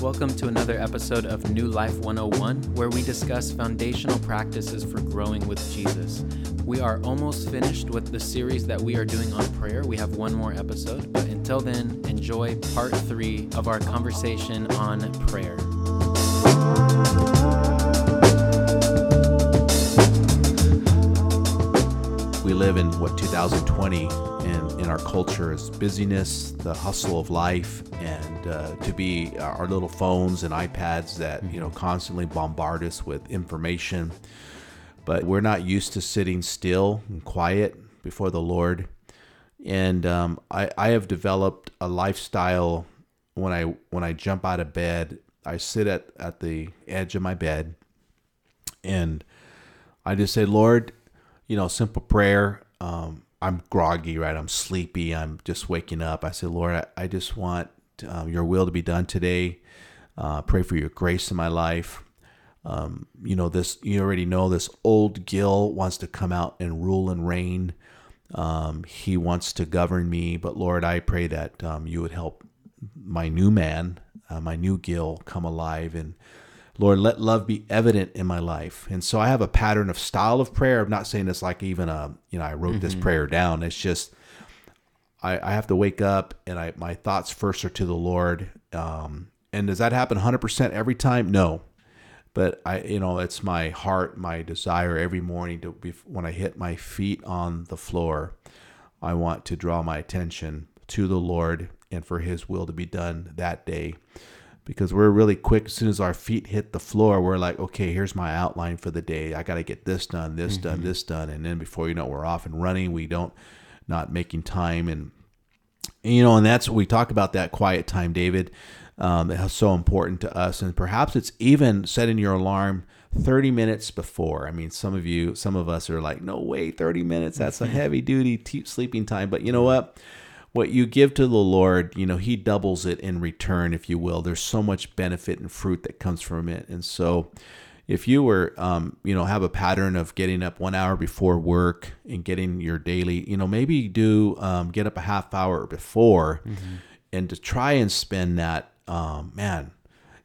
Welcome to another episode of New Life 101, where we discuss foundational practices for growing with Jesus. We are almost finished with the series that we are doing on prayer. We have one more episode, but until then, enjoy part three of our conversation on prayer. We live in what 2020 and in our culture is busyness, the hustle of life, and uh, to be our little phones and iPads that you know constantly bombard us with information. But we're not used to sitting still and quiet before the Lord. And um, I, I have developed a lifestyle when I when I jump out of bed, I sit at, at the edge of my bed and I just say, Lord, you know, simple prayer. Um, I'm groggy, right? I'm sleepy. I'm just waking up. I say, Lord, I, I just want um, your will to be done today. Uh, pray for your grace in my life. Um, you know, this, you already know this old Gil wants to come out and rule and reign. Um, he wants to govern me, but Lord, I pray that um, you would help my new man, uh, my new Gil, come alive and Lord, let love be evident in my life. And so I have a pattern of style of prayer. I'm not saying it's like even a, you know, I wrote mm-hmm. this prayer down. It's just, I, I have to wake up and I, my thoughts first are to the Lord. Um, and does that happen 100% every time? No. But I, you know, it's my heart, my desire every morning to be, when I hit my feet on the floor, I want to draw my attention to the Lord and for his will to be done that day because we're really quick as soon as our feet hit the floor we're like okay here's my outline for the day i got to get this done this mm-hmm. done this done and then before you know it, we're off and running we don't not making time. And, you know and that's we talk about that quiet time david um, so important to us. And perhaps it's even setting your alarm 30 minutes before. I mean some of you some of us are like no way 30 minutes that's a heavy duty t- sleeping time. But you know what? What you give to the Lord, you know, He doubles it in return, if you will. There's so much benefit and fruit that comes from it. And so, if you were, um, you know, have a pattern of getting up one hour before work and getting your daily, you know, maybe do um, get up a half hour before mm-hmm. and to try and spend that, um, man,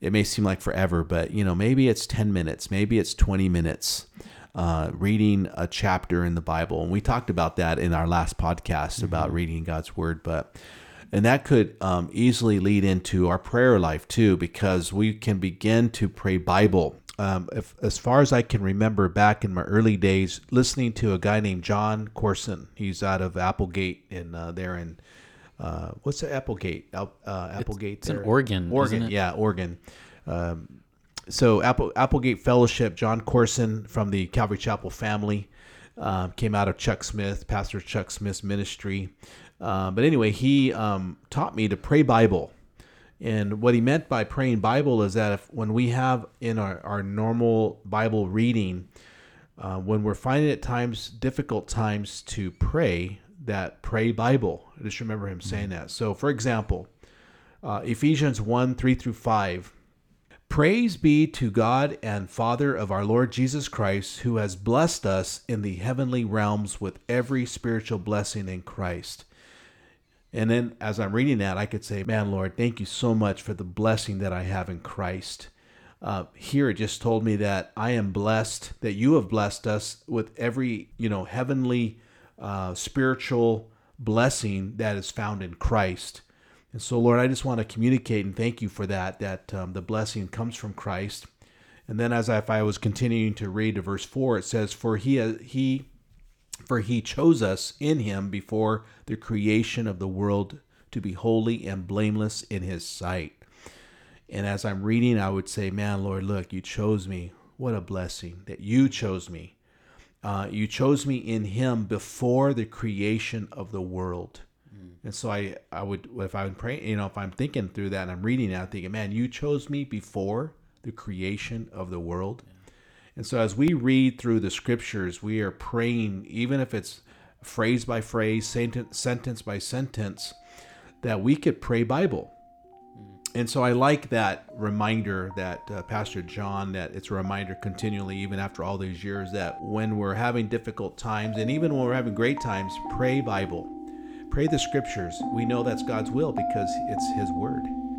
it may seem like forever, but, you know, maybe it's 10 minutes, maybe it's 20 minutes uh, reading a chapter in the Bible. And we talked about that in our last podcast mm-hmm. about reading God's Word. But and that could um, easily lead into our prayer life too, because we can begin to pray Bible. Um, if, as far as I can remember, back in my early days, listening to a guy named Jon Courson. He's out of Applegate in uh, there in uh, what's the Applegate? Uh, Applegate. It's, it's in Oregon. Oregon, yeah, Oregon. Um, so Apple, Applegate Fellowship, Jon Courson from the Calvary Chapel family, uh, came out of Chuck Smith, Pastor Chuck Smith's ministry. Uh, but anyway, he um, taught me to pray Bible. And what he meant by praying Bible is that if, when we have in our, our normal Bible reading, uh, when we're finding at times difficult times to pray, that pray Bible. I just remember him saying mm-hmm. that. So, for example, uh, Ephesians 1 3 through 5 Praise be to God and Father of our Lord Jesus Christ, who has blessed us in the heavenly realms with every spiritual blessing in Christ. And then as I'm reading that, I could say, Man, Lord, thank you so much for the blessing that I have in Christ. Uh, here it just told me that I am blessed, that you have blessed us with every, you know, heavenly uh, spiritual blessing that is found in Christ. And so, Lord, I just want to communicate and thank you for that, that um, the blessing comes from Christ. And then, as I, if I was continuing to read to verse 4, it says, For he, he, for he chose us in him before the creation of the world to be holy and blameless in his sight. And as I'm reading, I would say, Man, Lord, look, you chose me. What a blessing that you chose me. Uh, you chose me in him before the creation of the world. And so I, I would, if I'm praying, you know, if I'm thinking through that and I'm reading it, I'm thinking, man, you chose me before the creation of the world. Yeah. And so as we read through the scriptures, we are praying, even if it's phrase by phrase, sentence, by sentence, that we could pray Bible. And so I like that reminder that uh, Pastor John, that it's a reminder continually, even after all these years, that when we're having difficult times and even when we're having great times, pray Bible Pray the scriptures. We know that's God's will because it's His word.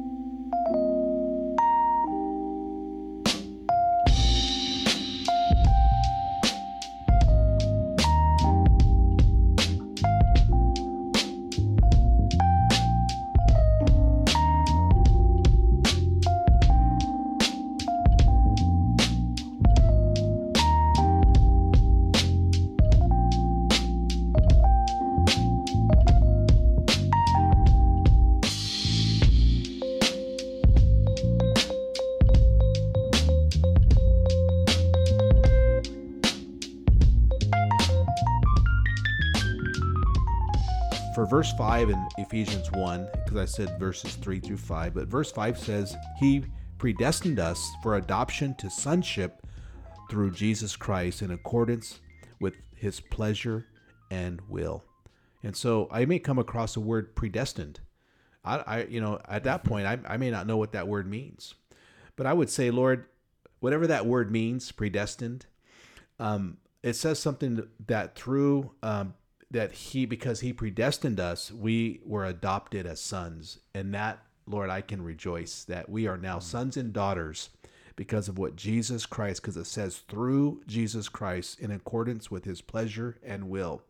Verse 5 in Ephesians 1, because I said verses 3 through 5, but verse 5 says, He predestined us for adoption to sonship through Jesus Christ in accordance with his pleasure and will. And so I may come across the word predestined. I, I you know, at that point, I, I may not know what that word means. But I would say, Lord, whatever that word means, predestined, um, it says something that through um, that he because he predestined us we were adopted as sons. And that lord i can rejoice that we are now sons and daughters because of what jesus christ because it says through jesus christ in accordance with his pleasure and will.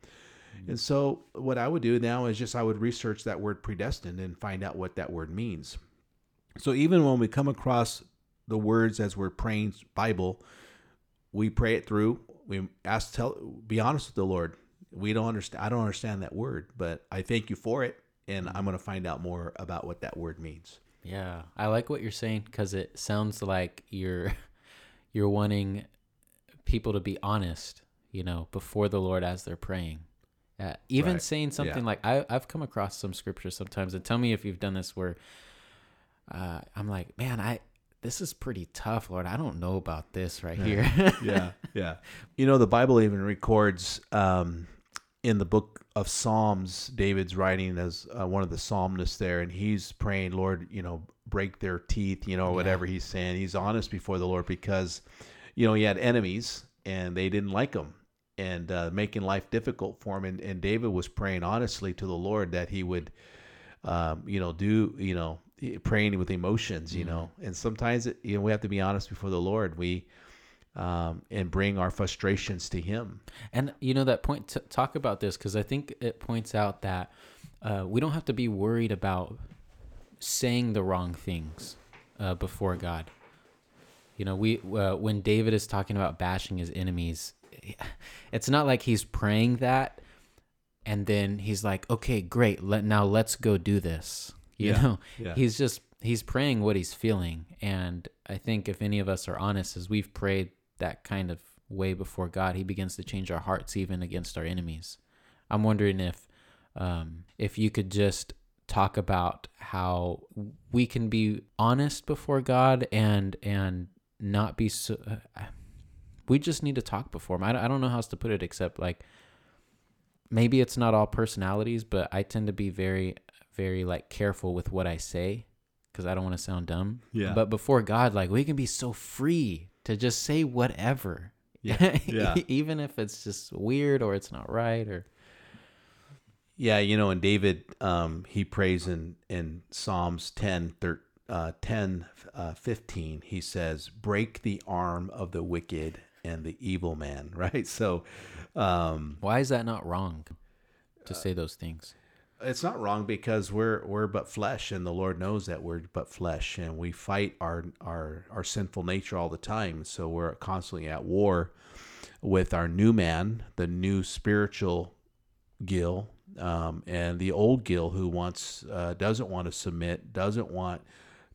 And so what i would do now is just i would research that word predestined and find out what that word means. So even when we come across the words as we're praying bible we pray it through. We ask tell be honest with the lord we don't understand i don't understand that word but i thank you for it and i'm going to find out more about what that word means Yeah, I like what you're saying because it sounds like you're you're wanting people to be honest, you know, before the Lord as they're praying. Uh, even Right. saying something Yeah. like I, I've come across some scripture sometimes, and tell me if you've done this where uh, I'm like, man, I this is pretty tough, Lord. I don't know about this right here. yeah yeah you know the bible even records um, in the book of psalms david's writing as uh, one of the psalmists there and he's praying lord you know break their teeth you know or whatever he's saying. He's honest before the lord because you know he had enemies and they didn't like him and uh, making life difficult for him. And, and david was praying honestly to the lord that he would um, you know do you know praying with emotions you know. And sometimes it, you know we have to be honest before the lord. We um, and bring our frustrations to him And you know that point. T- talk about this because I think it points out that uh, we don't have to be worried about saying the wrong things uh, before God. You know, we uh, when David is talking about bashing his enemies, it's not like he's praying that, and then he's like, "Okay, great. Let now let's go do this." You Yeah, know, yeah. he's just he's praying what he's feeling, and I think if any of us are honest, as we've prayed that kind of way before God, He begins to change our hearts even against our enemies. I'm wondering if um, if you could just talk about how we can be honest before God and and not be so. Uh, we just need to talk before Him. I don't, I don't know how else to put it except like maybe it's not all personalities, but I tend to be very very like careful with what I say because I don't want to sound dumb. Yeah. But before God, like we can be so free to just say whatever. Yeah, yeah. Even if it's just weird or it's not right or yeah you know and david um, he prays in in psalms 10 thir- uh, 10 uh, 15 he says break the arm of the wicked and the evil man right so um, why is that not wrong to say those things? It's not wrong because we're we're but flesh and the lord knows that we're but flesh and we fight our our our sinful nature all the time so we're constantly at war with our new man the new spiritual Gil um, and the old Gil who wants uh, doesn't want to submit doesn't want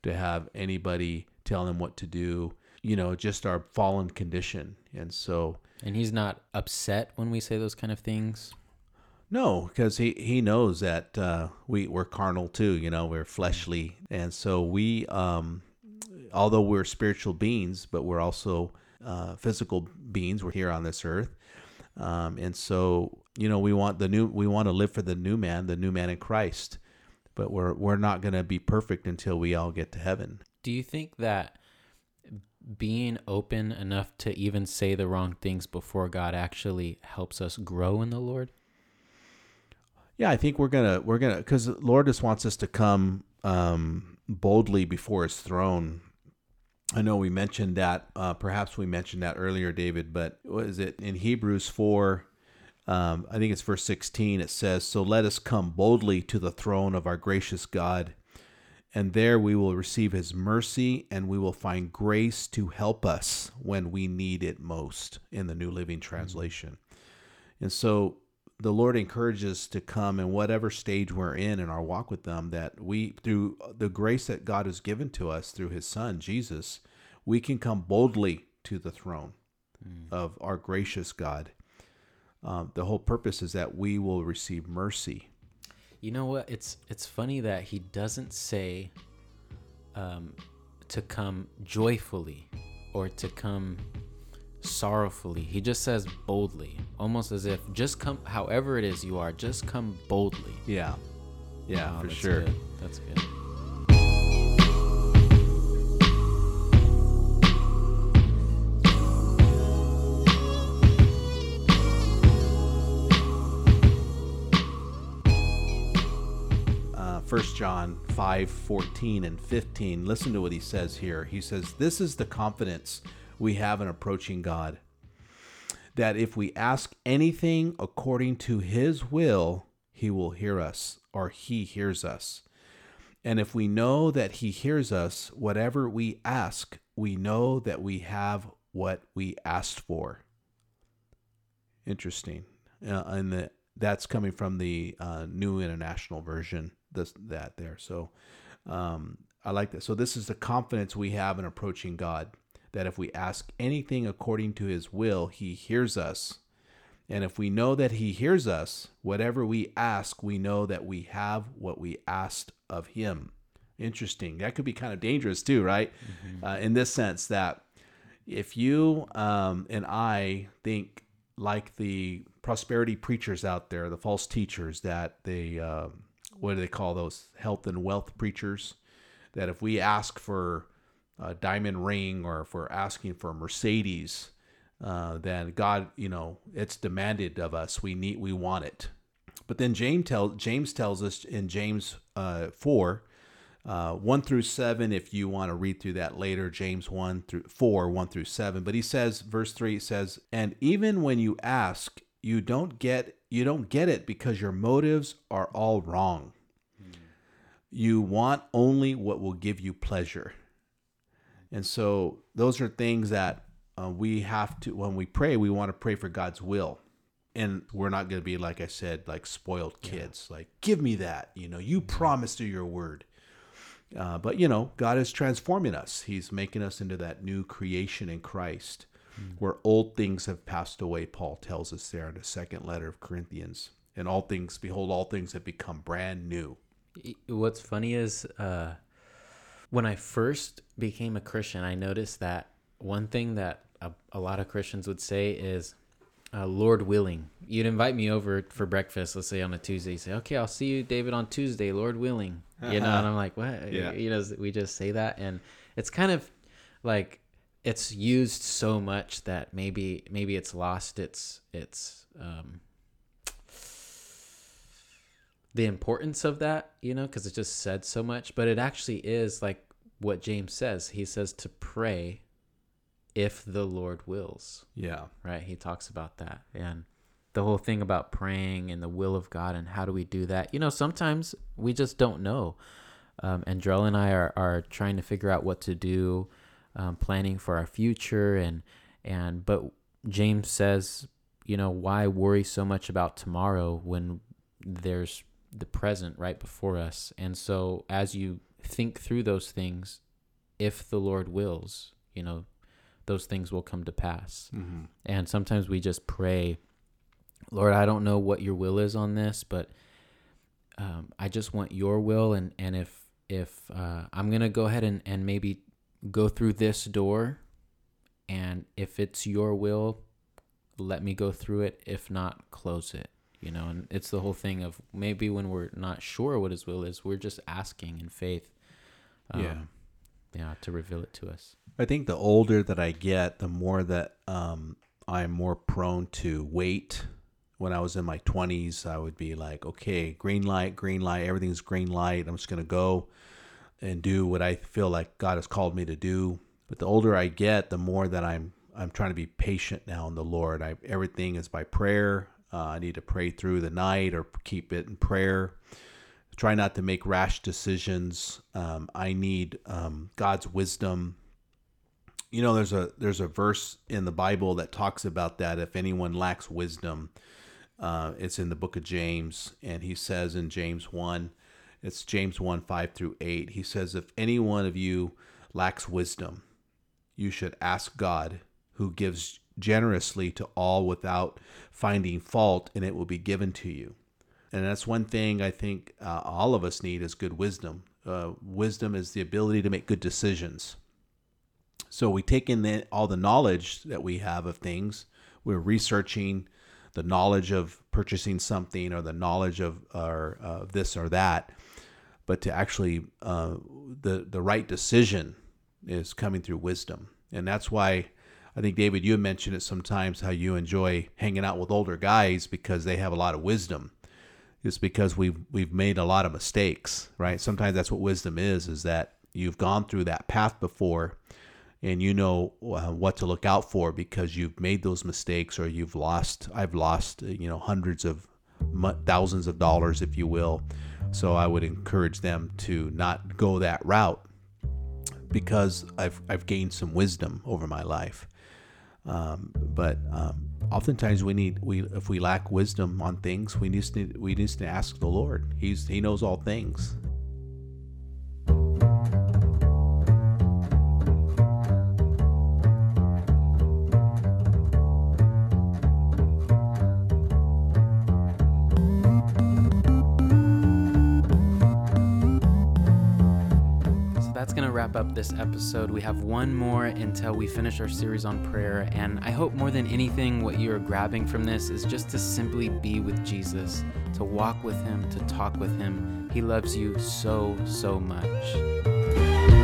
to have anybody tell him what to do you know just our fallen condition and so And he's not upset when we say those kind of things. No, because he, he knows that uh, we we're carnal too. You know, we're fleshly, and so we, um, although we're spiritual beings, but we're also uh, physical beings. We're here on this earth, um, and so you know we want the new. We want to live for the new man, the new man in Christ, but we're we're not going to be perfect until we all get to heaven. Do you think that being open enough to even say the wrong things before God actually helps us grow in the Lord? Yeah, I think we're gonna we're gonna because Lord just wants us to come um, boldly before His throne. I know we mentioned that. Uh, perhaps we mentioned that earlier, David. But what is it in Hebrews four? Um, I think it's verse sixteen. It says, "So let us come boldly to the throne of our gracious God, and there we will receive His mercy, and we will find grace to help us when we need it most." In the New Living Translation, and so the Lord encourages us to come in whatever stage we're in in our walk with them, that we, through the grace that God has given to us through his son, Jesus, we can come boldly to the throne of our gracious God. Um, the whole purpose is that we will receive mercy. You know what? It's it's funny that he doesn't say um, to come joyfully or to come sorrowfully. He just says boldly, almost as if just come however it is you are, just come boldly. Yeah. Yeah, Wow, for that's sure. good. That's good. uh, 1 John 5 14 and 15. Listen to what he says here. He says, This is the confidence we have in approaching God, that if we ask anything according to his will, he will hear us, or he hears us. And if we know that he hears us, whatever we ask, we know that we have what we asked for. Interesting. Uh, and the, that's coming from the uh, New International Version. This that there. So um, I like that. So this is the confidence we have in approaching God. That if we ask anything according to His will, He hears us. And if we know that He hears us, whatever we ask, we know that we have what we asked of Him. Interesting. That could be kind of dangerous too, right? Uh, in this sense, that if you um, and I think like the prosperity preachers out there, the false teachers that they, um, what do they call those? Health and wealth preachers. That if we ask for a diamond ring or if we're asking for a Mercedes, uh, then God, you know, it's demanded of us. We need, we want it. But then James tells James tells us in James uh, four, uh, one through seven. If you want to read through that later, James one through four, one through seven. But he says, verse three says, and even when you ask, you don't get you don't get it because your motives are all wrong. You want only what will give you pleasure. And so those are things that uh, we have to, when we pray, we want to pray for God's will. And we're not going to be, like I said, like spoiled kids. Like, give me that. You know, you promised through your word. Uh, but, you know, God is transforming us. He's making us into that new creation in Christ where old things have passed away, Paul tells us there in the second letter of Corinthians. And all things, behold, all things have become brand new. What's funny is uh, when I first became a Christian, I noticed that one thing that a, a lot of Christians would say is, uh, Lord willing. You'd invite me over for breakfast, let's say on a Tuesday. You say, okay, I'll see you, David, on Tuesday, Lord willing. You know, and I'm like, what? Yeah. You know, we just say that. And it's kind of like, it's used so much that maybe maybe it's lost its its um the importance of that, you know, because it just said so much. But it actually is like what James says. He says to pray if the Lord wills, Yeah. right? He talks about that. And the whole thing about praying and the will of God and how do we do that? You know, sometimes we just don't know. Um, and Drell and I are, are trying to figure out what to do, um, planning for our future. And, and, but James says, you know, why worry so much about tomorrow when there's the present right before us? And so as you think through those things, if the Lord wills, you know, those things will come to pass. Mm-hmm. And sometimes we just pray, Lord, I don't know what your will is on this, but um, I just want your will. And, and if, if uh, I'm going to go ahead and, and maybe go through this door, and if it's your will, let me go through it. If not, close it. You know, and it's the whole thing of maybe when we're not sure what his will is, we're just asking in faith. Yeah. Yeah, to reveal it to us. I think the older that I get, the more that um, I'm more prone to wait. When I was in my 20s, I would be like, okay, green light, green light, everything's green light. I'm just going to go and do what I feel like God has called me to do. But the older I get, the more that I'm I'm trying to be patient now in the Lord. I everything is by prayer. Uh, I need to pray through the night or keep it in prayer try not to make rash decisions. Um, I need um, God's wisdom. You know, there's a there's a verse in the Bible that talks about that. If anyone lacks wisdom, uh, it's in the book of James, and he says in James one, it's James one five through eight. He says, if any one of you lacks wisdom, you should ask God, who gives generously to all without finding fault, and it will be given to you. And that's one thing I think uh, all of us need is good wisdom. Uh, wisdom is the ability to make good decisions. So we take in the, all the knowledge that we have of things. We're researching the knowledge of purchasing something or the knowledge of or, uh, this or that, but to actually uh, the the right decision is coming through wisdom, and that's why I think David, you mentioned it sometimes how you enjoy hanging out with older guys because they have a lot of wisdom. It's because we've we've made a lot of mistakes, right? Sometimes that's what wisdom is: is that you've gone through that path before, and you know uh, what to look out for because you've made those mistakes or you've lost. I've lost, uh, you know, hundreds of thousands of dollars, if you will. So I would encourage them to not go that route because I've I've gained some wisdom over my life. Um, but um, oftentimes we need we if we lack wisdom on things, we need to we need to ask the Lord. He's He knows all things, wrap up this episode. We have one more until we finish our series on prayer. And I hope more than anything, what you're grabbing from this is just to simply be with Jesus, to walk with Him, to talk with Him. He loves you so, so much.